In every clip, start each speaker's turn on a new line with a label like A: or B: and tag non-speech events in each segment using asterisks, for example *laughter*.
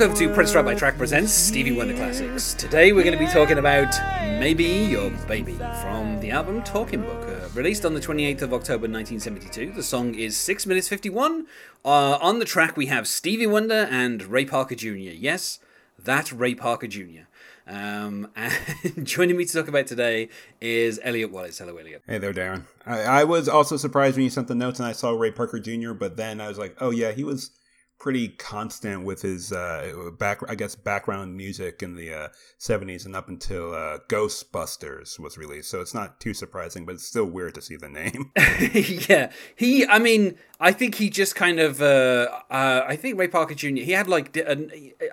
A: Welcome to Prince Track by Track presents Stevie Wonder Classics. Today we're going to be talking about Maybe Your Baby from the album Talking Book, uh, released on the 28th of October 1972. The song is 6 minutes 51. Uh, on the track we have Stevie Wonder and Ray Parker Jr. Yes, that Ray Parker Jr. Um, *laughs* and joining me to talk about today is Elliot Wallace. Hello, Elliot.
B: Hey there, Darren. I, I was also surprised when you sent the notes and I saw Ray Parker Jr., but then I was like, oh yeah, he was pretty constant with his uh, back, I guess, background music in the uh, 70s and up until uh, Ghostbusters was released. So it's not too surprising, but it's still weird to see the name. *laughs*
A: yeah, he. I mean, I think he just kind of. Uh, uh, I think Ray Parker Jr. He had like.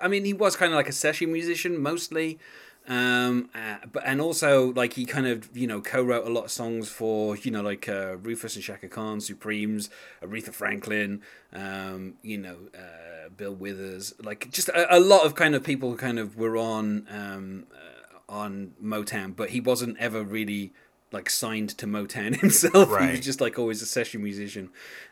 A: I mean, he was kind of like a session musician mostly. Um, uh, but and also like he kind of you know co-wrote a lot of songs for you know like uh, Rufus and Chaka Khan, Supremes, Aretha Franklin, um, you know uh, Bill Withers, like just a, a lot of kind of people who kind of were on um, uh, on Motown, but he wasn't ever really like signed to Motown *laughs* himself. He was just like always a session musician.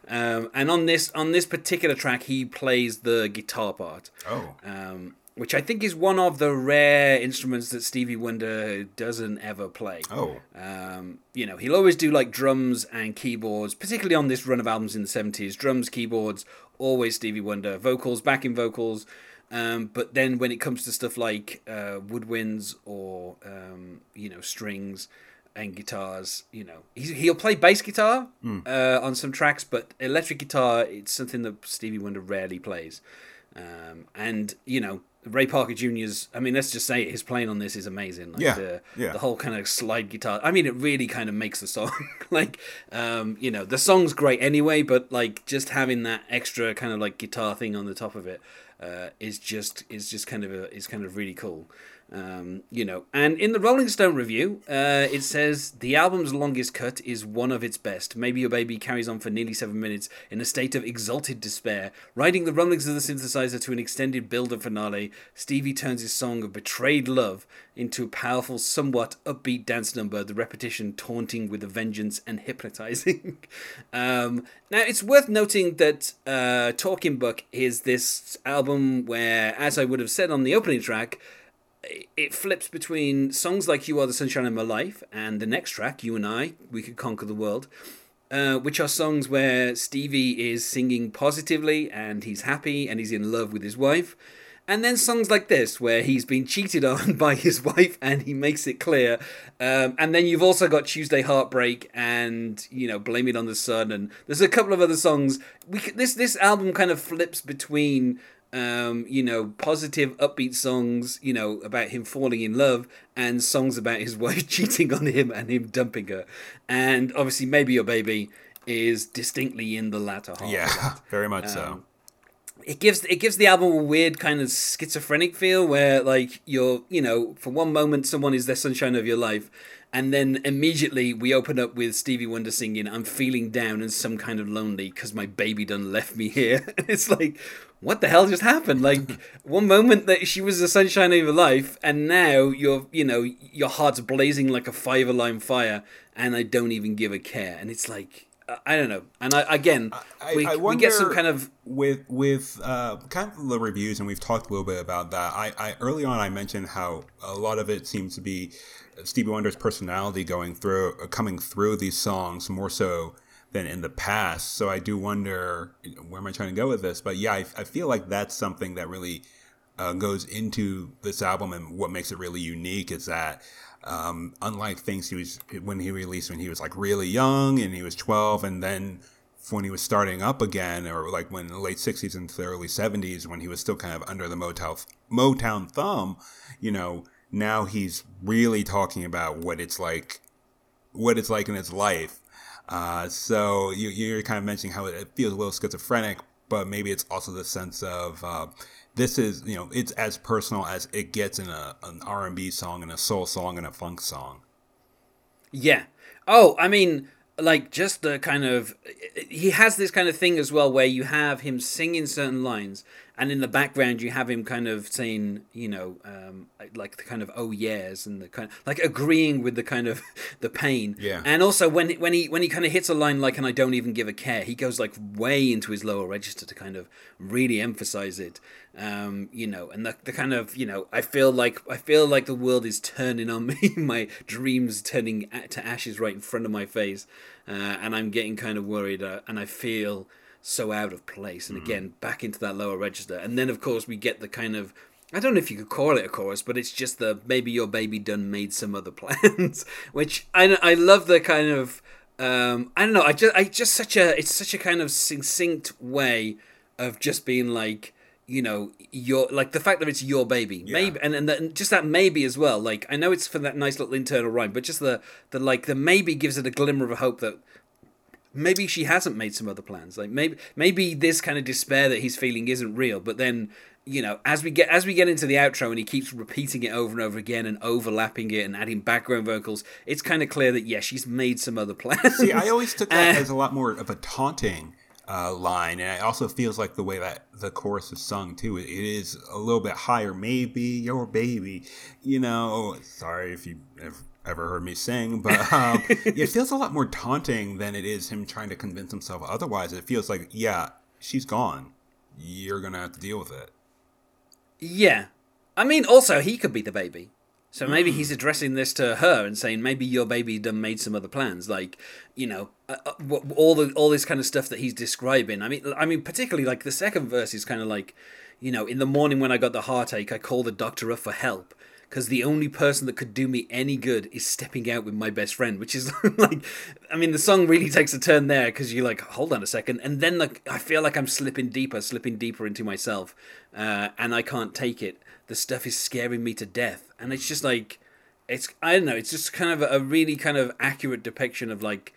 A: Um, and on this on this particular track, he plays the guitar part
B: oh.
A: um, which I think is one of the rare instruments that Stevie Wonder doesn't ever play.
B: Oh.
A: Um, you know, he'll always do like drums and keyboards, particularly on this run of albums in the 70s. Drums, keyboards, always Stevie Wonder. Vocals, backing vocals. Um, but then when it comes to stuff like uh, woodwinds or, um, you know, strings and guitars, you know, he's, he'll play bass guitar uh, on some tracks, but electric guitar, it's something that Stevie Wonder rarely plays. Um, and, you know, Ray Parker Jr.'s, I mean, let's just say it, his playing on this is amazing. Like
B: Yeah,
A: the,
B: yeah.
A: the whole kind of slide guitar. I mean, it really kind of makes the song. *laughs* like, um, you know, the song's great anyway, but like just having that extra kind of like guitar thing on the top of it uh, is just is just kind of a, is kind of really cool. Um, you know, and in the Rolling Stone review, uh, it says the album's longest cut is one of its best. Maybe Your Baby carries on for nearly seven minutes in a state of exalted despair. Riding the rumblings of the synthesizer to an extended build-up finale, Stevie turns his song of betrayed love into a powerful, somewhat upbeat dance number, the repetition taunting with a vengeance and hypnotizing. *laughs* um, now, it's worth noting that uh, Talking Book is this album where, as I would have said on the opening track, it flips between songs like You Are the Sunshine of My Life and the next track, You and I, We Could Conquer the World, uh, which are songs where Stevie is singing positively and he's happy and he's in love with his wife. And then songs like this, where he's been *laughs* cheated on by his wife and he makes it clear. Um, and then you've also got Tuesday Heartbreak and, you know, Blame It on the Sun. And there's a couple of other songs. We this, this album kind of flips between um, you know, positive, upbeat songs, you know, about him falling in love, and songs about his *laughs* wife cheating on him and him dumping her. And obviously, Maybe Your Baby is distinctly in the latter half.
B: Yeah, *laughs* very much so.
A: Um, It gives it gives the album a weird kind of schizophrenic feel where like you're you know for one moment someone is the sunshine of your life and then immediately we open up with Stevie Wonder singing I'm feeling down and some kind of lonely because my baby done left me here *laughs* and it's like what the hell just happened like *laughs* one moment that she was the sunshine of your life and now you're you know your heart's blazing like a five alarm fire and I don't even give a care and it's like I- don't know and I again
B: I-
A: we,
B: I
A: we get some kind of
B: with with uh, kind of the reviews, and we've talked a little bit about that. I, I early on I mentioned how a lot of it seems to be Stevie Wonder's personality going through, uh, coming through these songs more so than in the past. So I do wonder where am I trying to go with this? But yeah, I, I feel like that's something that really uh, goes into this album, and what makes it really unique is that. Um, unlike things he was when he released when he was like really young and he was 12 and then when he was starting up again, or like when the late '60s into the early '70s, when he was still kind of under the Motown Motown thumb, you know, now he's really talking about what it's like, what it's like in his life. Uh, so you, you're kind of mentioning how it feels a little schizophrenic, but maybe it's also the sense of uh, this is you know it's as personal as it gets in a an R&B song and a soul song and a funk song.
A: Yeah. Oh, I mean, like just the kind of he has this kind of thing as well where you have him singing certain lines and in the background you have him kind of saying you know um, like the kind of oh yes and the kind of, like agreeing with the kind of *laughs* the pain.
B: Yeah.
A: and also when when he when he kind of hits a line like and I don't even give a care he goes like way into his lower register to kind of really emphasize it. Um, you know and the, the kind of you know I feel like I feel like the world is turning on *laughs* me. My dreams turning to ashes right in front of my face. Uh, and I'm getting kind of worried uh, and I feel so out of place and again back into that lower register. And then of course we get the kind of I don't know if you could call it a chorus, but it's just the maybe your baby done made some other *laughs* plans, which I I love the kind of um, I don't know I just I just such a it's such a kind of succinct way of just being like you know your like the fact that it's your baby. Maybe and and, that, and just that maybe as well. Like I know it's for that nice little internal rhyme, but just the the like the maybe gives it a glimmer of a hope that maybe she hasn't made some other plans. Like maybe maybe this kind of despair that he's feeling isn't real but then you know as we get as we get into the outro and he keeps repeating it over and over again and overlapping it and adding background vocals it's kind of clear that yeah she's made some other plans.
B: See, I always took that *laughs*
A: Uh,
B: as a lot more of a taunting uh, line, and it also feels like the way that the chorus is sung too. It, is a little bit higher. Maybe your baby, you know. Sorry if you have ever heard me sing, but um, *laughs* it feels a lot more taunting than it is him trying to convince himself otherwise. It feels like, yeah, she's gone. You're gonna have to deal with it.
A: yeah i mean also he could be the baby so maybe
B: Mm.
A: he's addressing this to her and saying maybe your baby done made some other plans like you know uh, uh, all the all this kind of stuff that he's describing i mean i mean particularly like the second verse is kind of like you know in the morning when i got the heartache i called the doctor up for help because the only person that could do me any good is stepping out with my best friend which is *laughs* like i mean the song really takes a turn there because you're like hold on a second and then like i feel like i'm slipping deeper slipping deeper into myself uh, and i can't take it the stuff is scaring me to death and it's just like it's i don't know it's just kind of a really kind of accurate depiction of like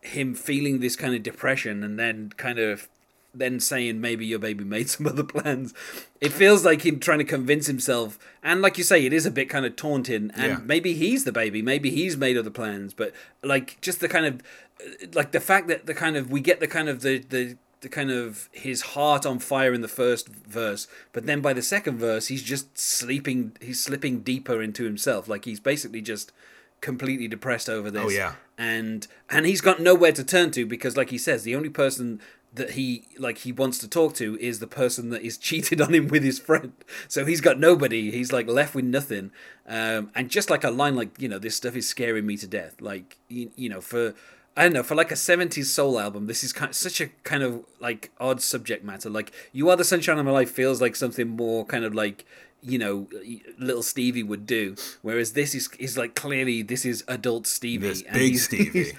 A: him feeling this kind of depression and then kind of then saying maybe your baby made *laughs* some other plans it feels like him trying to convince himself and like you say it is a bit kind of taunting and
B: Yeah.
A: maybe he's the baby maybe he's made other plans but like just the kind of like the fact that the kind of we get the kind of the the the kind of his heart on fire in the first verse, but then by the second verse he's just sleeping he's slipping deeper into himself. Like he's basically just completely depressed over this.
B: Oh, yeah.
A: And and he's got nowhere to turn to because like he says, the only person that he like he wants to talk to is the person that is *laughs* cheated on him with his friend. So he's got nobody. He's like left with nothing. Um, and just like a line like you know this stuff is scaring me to death. Like you, you know for I don't know for like a '70s soul album, this is kind of, such a kind of like odd subject matter. Like "You Are the Sunshine of My Life" feels like something more kind of like you know little Stevie would do, whereas this is is like clearly this is adult Stevie.
B: This
A: and
B: big *laughs* Stevie.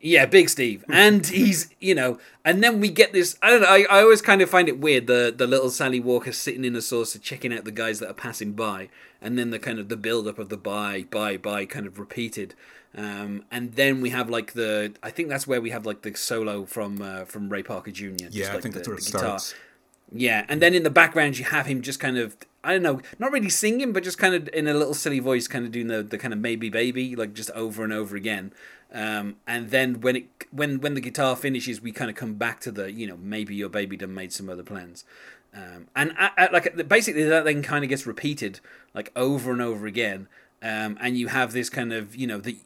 A: Yeah, Big Steve, and he's you know, and then we get this. I don't know. I, I always kind of find it weird the the little Sally Walker sitting in a saucer checking out the guys that are passing by, and then the kind of the build up of the bye bye bye kind of repeated, um, and then we have like the I think that's where we have like the solo from uh, from Ray Parker Jr. just,
B: Yeah, I
A: like
B: think
A: the,
B: that's where it
A: guitar.
B: starts.
A: Yeah, and then in the background you have him just kind of I don't know, not really singing, but just kind of in a little silly voice, kind of doing the, the kind of maybe baby, like just over and over again. Um, and then when it when when the guitar finishes, we kind of come back to the you know maybe your baby done made some other plans. Um, and at, at, like basically that then kind of gets repeated like over and over again. Um, and you have this kind of you know the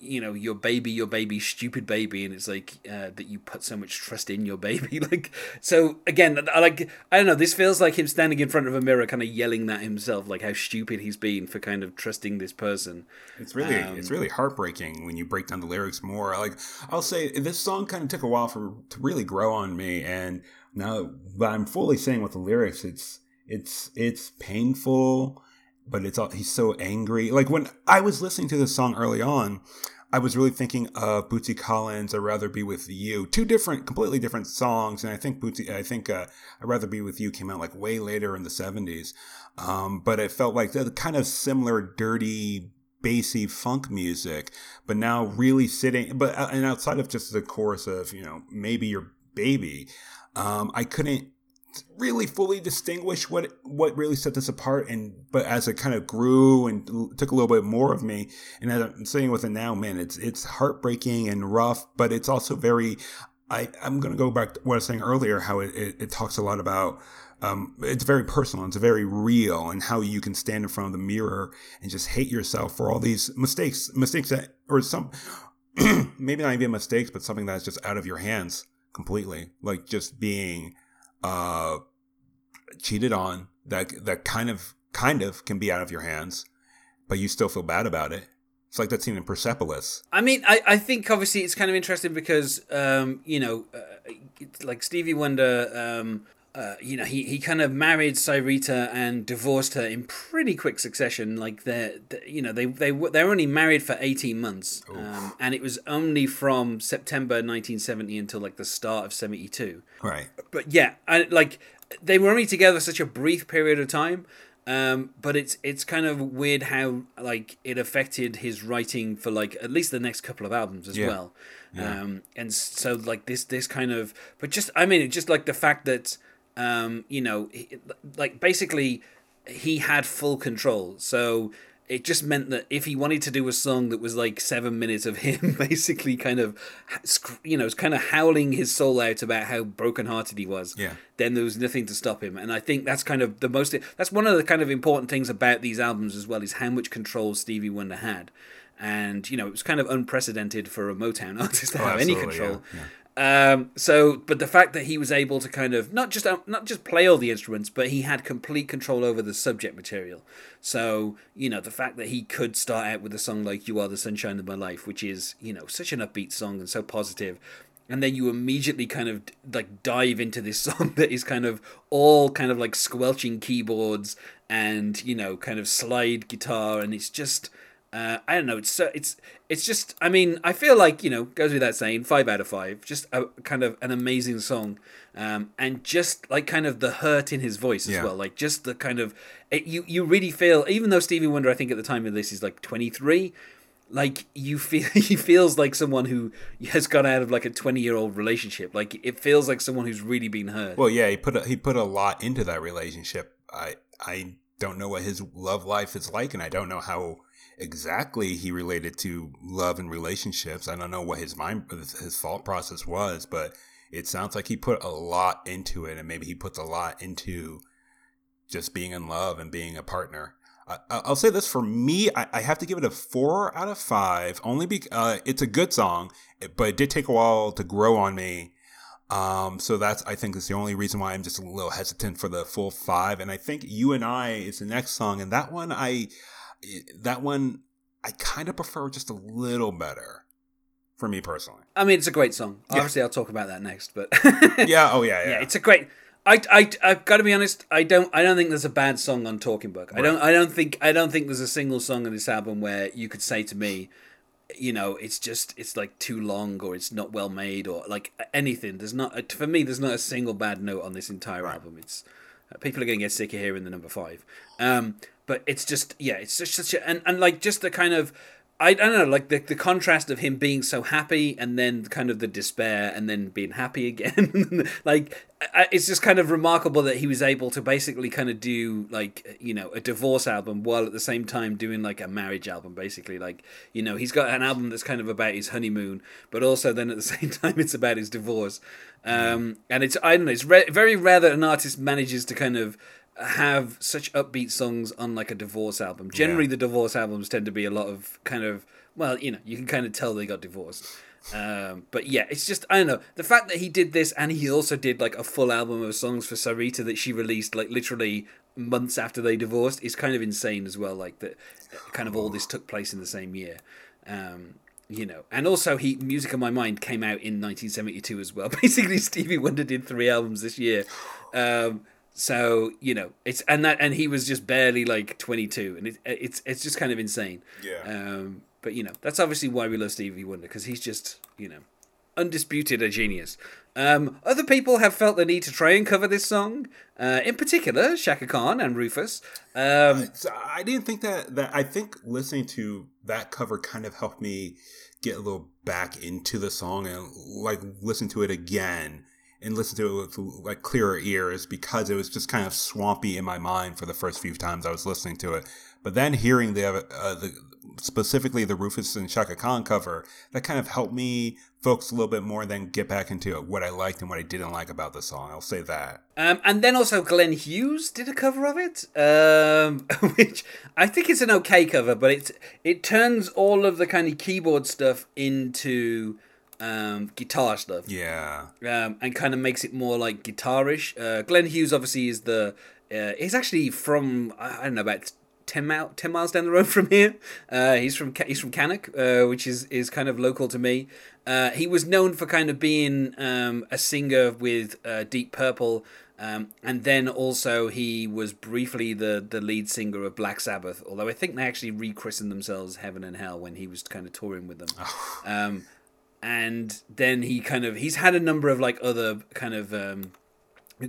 A: you know your baby your baby stupid baby and it's like uh, that you put so much trust in your baby *laughs* like so again I like I don't know this feels like him standing in front of a mirror kind of yelling that himself like how stupid he's been for kind of trusting this person
B: It's really
A: Um,
B: it's really heartbreaking when you break down the lyrics more. Like I'll say this song kind of took a while for to really grow on me and now that I'm fully saying with the lyrics it's it's it's painful but it's all he's so angry. Like when I was listening to this song early on, I was really thinking of Bootsy Collins I'd rather be with you. Two different completely different songs and I think Bootsy I think uh, I'd rather be with you came out like way later in the 70s. Um, but it felt like the kind of similar dirty bassy funk music, but now really sitting, but and outside of just the chorus of you know maybe your baby, um, I couldn't really fully distinguish what what really set this apart and but as it kind of grew and took a little bit more of me and as i'm saying with it now man it's it's heartbreaking and rough but it's also very i i'm going to go back to what i was saying earlier how it, it, it talks a lot about um, it's very personal it's very real and how you can stand in front of the mirror and just hate yourself for all these mistakes mistakes that or some *clears throat* maybe not even mistakes but something that's just out of your hands completely like just being uh, cheated on that that kind of kind of can be out of your hands, but you still feel bad about it. It's like that scene in Persepolis.
A: I mean, I, I think obviously it's kind of interesting because um, you know, uh, like Stevie Wonder, um, uh, you know, he, he kind of married Syreeta and divorced her in pretty quick succession. Like they you know, they they they're only married for eighteen months, um, and it was only from September nineteen seventy until like the start of seventy two.
B: Right.
A: But yeah, I like they were only together such a brief period of time. Um, but it's it's kind of weird how like it affected his writing for like at least the next couple of albums as
B: Yeah.
A: well.
B: Yeah.
A: Um, and so like this this kind of but just I mean just like the fact that um, you know he, like basically he had full control. So it just meant that if he wanted to do a song that was like seven minutes of him *laughs* basically kind of you know kind of howling his soul out about how brokenhearted he was
B: Yeah.
A: then there was nothing to stop him and i think that's kind of the most that's one of the kind of important things about these albums as well is how much control stevie wonder had and you know it was kind of unprecedented for a motown *laughs* artist to
B: Oh,
A: have any control
B: yeah,
A: um, so, but the fact that he was able to kind of not just uh, not just play all the instruments, but he had complete control over the subject material. So, you know, the fact that he could start out with a song like "You Are the Sunshine of My Life," which is you know such an upbeat song and so positive, and then you immediately kind of like dive into this *laughs* song that is kind of all kind of like squelching keyboards and you know kind of slide guitar, and it's just. Uh, I don't know. It's so it's it's just. I mean, I feel like you know goes without saying. Five out of five. Just a kind of an amazing song, um, and just like kind of the hurt in his voice as
B: Yeah.
A: well. Like just the kind of it, you you really feel. Even though Stevie Wonder, I think at the time of this is like twenty three. Like you feel, *laughs* he feels like someone who has gone out of like a twenty-year-old relationship. Like it feels like someone who's really been hurt.
B: Well, yeah, he put a, he put a lot into that relationship. I I don't know what his love life is like, and I don't know how exactly he related to love and relationships. I don't know what his mind his thought process was, but it sounds like he put a lot into it, and maybe he puts a lot into just being in love and being a partner. I, I'll say this for me, I, I have to give it a four out of five, only because uh, it's a good song, but it did take a while to grow on me. Um, so that's I think is the only reason why I'm just a little hesitant for the full five. And I think you and I is the next song, and that one I that one I kind of prefer just a little better for me personally.
A: I mean, it's a great song.
B: Yeah.
A: Obviously, I'll talk about that next. But *laughs*
B: Yeah. Oh yeah. *laughs* Yeah.
A: yeah, it's a great. I, I, I've got to be honest. I don't. I don't think there's a bad song on Talking Book. I don't. I don't think. I don't think there's a single song on this album where you could say to me, you know, it's just it's like too long or it's not well made or like anything. There's not for me. There's not a single bad note on this entire album. It's uh, people are going to get sick of hearing the number five. Um, but it's just yeah, it's just such a and, and like just the kind of I, I don't know like the the contrast of him being so happy and then kind of the despair and then being happy *laughs* again. like I, it's just kind of remarkable that he was able to basically kind of do like you know a divorce album while at the same time doing like a marriage album basically. Like you know he's got an album that's kind of about his honeymoon but also then at the *laughs* same time it's about his divorce. Um, and it's I don't know it's re- very rare that an artist manages to kind of have such upbeat songs on like a divorce album. Generally,
B: Yeah.
A: the divorce albums tend to be a lot of kind of well, you know, you can kind of tell they got divorced. Um, but yeah, it's just I don't know the fact that he did this and he also did like a full album of songs for Syreeta that she released like literally months after they divorced is kind of insane as well. Like that, kind of all this took place in the same year. Um, you know, and also he Music of My Mind came out in 1972 as well. *laughs* Basically, Stevie Wonder did three albums this year. Um, so you know, it's and that and he was just barely like 22, and it, it's it's just kind of insane.
B: Yeah.
A: Um, but you know, that's obviously why we love Stevie Wonder because he's just you know undisputed a genius. Um, other people have felt the need to try and cover this song, uh, in particular Chaka Khan and Rufus. Um,
B: I didn't think that that I think listening to that cover kind of helped me get a little back into the song and like listen to it again and listen to it with like clearer ears because it was just kind of swampy in my mind for the first few times I was listening to it. But then hearing the, uh, the specifically the Rufus and Chaka Khan cover, that kind of helped me focus a little bit more, then get back into what I liked and what I didn't like about the song. I'll say that.
A: Um, and then also Glenn Hughes did a cover of it, um, *laughs* which I think it's an okay cover, but it it turns all of the kind of keyboard stuff into um, guitar stuff.
B: Yeah.
A: Um, and kind of makes it more like guitarish. Uh, Glenn Hughes obviously is the. Uh, he's actually from I don't know about 10, mile, 10 miles down the road *laughs* from here. Uh, he's from he's from Cannock, uh, which is, is kind of local to me. Uh, he was known for kind of being um, a singer with uh, Deep Purple, um, and then also he was briefly the, the lead singer of Black Sabbath. Although I think they actually rechristened themselves Heaven and Hell when he was kind of touring with them. um, and then he kind of he's had a number of like other kind of um,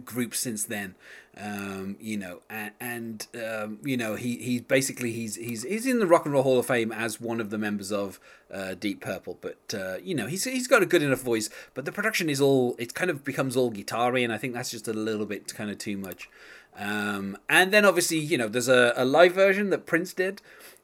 A: groups since then um, you know and, and um, you know he he's basically he's he's he's in the rock and roll hall of fame as one of the members of uh, deep purple but uh, you know he's he's got a good enough voice but the production is all it kind of becomes all guitar and i think that's just a little bit kind of too much. Um, and then obviously you know there's a, a live version that prince did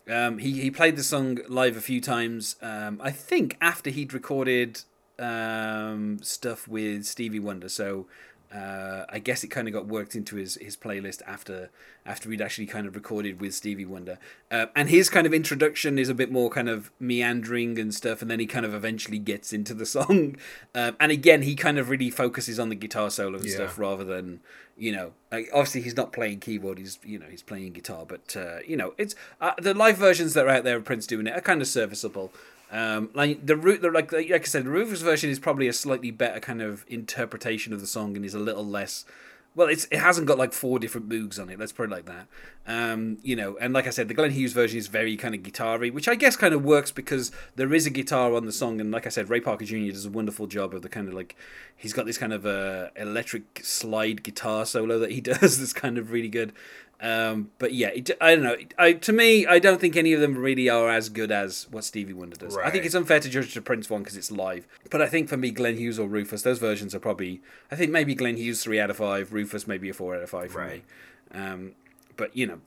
A: um, he, he played the song live a few times. Um, i think after he'd recorded um, stuff with stevie wonder. So uh, I guess it kind of got worked into his, his playlist after after we'd actually kind of recorded with Stevie Wonder. Uh, and his kind of introduction is a bit more kind of meandering and stuff, and then he kind of eventually gets into the *laughs* song. Um, and again, he kind of really focuses on the guitar solo and yeah. stuff rather than you know like obviously he's not playing keyboard he's you know he's playing guitar but uh, you know it's uh, the live versions that are out there of prince doing it are kind of serviceable um, like the root, like like I said, the Rufus version is probably a slightly better kind of interpretation of the song and is a little less. Well, it's it hasn't got like four different moogs on it. Let's put it like that. Um, you know, and like I said, the Glenn Hughes version is very kind of guitar-y, which I guess kind of works because there is a guitar on the song, and like I said, Ray Parker Jr. does a wonderful job of the kind of like he's got this kind of uh, electric slide guitar solo that he *laughs* does that's kind of really good. Um, but yeah, it, I don't know. I, to me, I don't think any of them really are as good as what Stevie Wonder does. Right. I think it's unfair to judge the Prince one because it's live. But I think for me, Glenn Hughes or Rufus, those versions are probably. I think maybe Glenn Hughes three out of five, Rufus maybe a four out of five for right. me. Um, but you know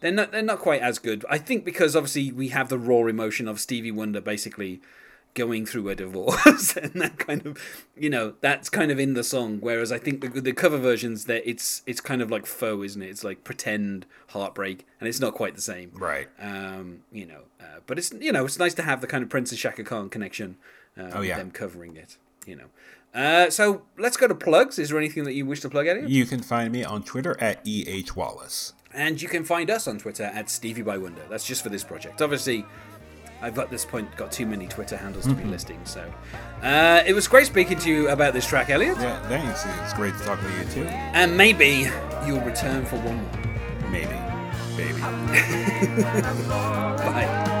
A: they're not they're not quite as good. I think because obviously we have the raw emotion of Stevie Wonder basically going through a divorce *laughs* and that kind of you know that's kind of in the song. Whereas i think the, the cover versions that it's it's kind of like faux isn't it? It's like pretend heartbreak and it's not quite the same.
B: Right.
A: Um you know uh, but it's you know it's nice to have the kind of prince and chaka khan connection uh, oh, yeah. them covering it you know. Uh, so let's go to plugs. Is there anything that you wish to plug at
B: you can find me on twitter at eh wallace.
A: And you can find us on twitter at stevie by wonder. That's just for this project. Obviously I've at this point got too many Twitter handles to be mm-hmm. listing. So uh, it was great speaking to you about this track, Elliot.
B: Yeah, thanks. It's great to talk with you too.
A: And maybe you'll return for one more.
B: Maybe. Baby. *laughs*
A: Bye.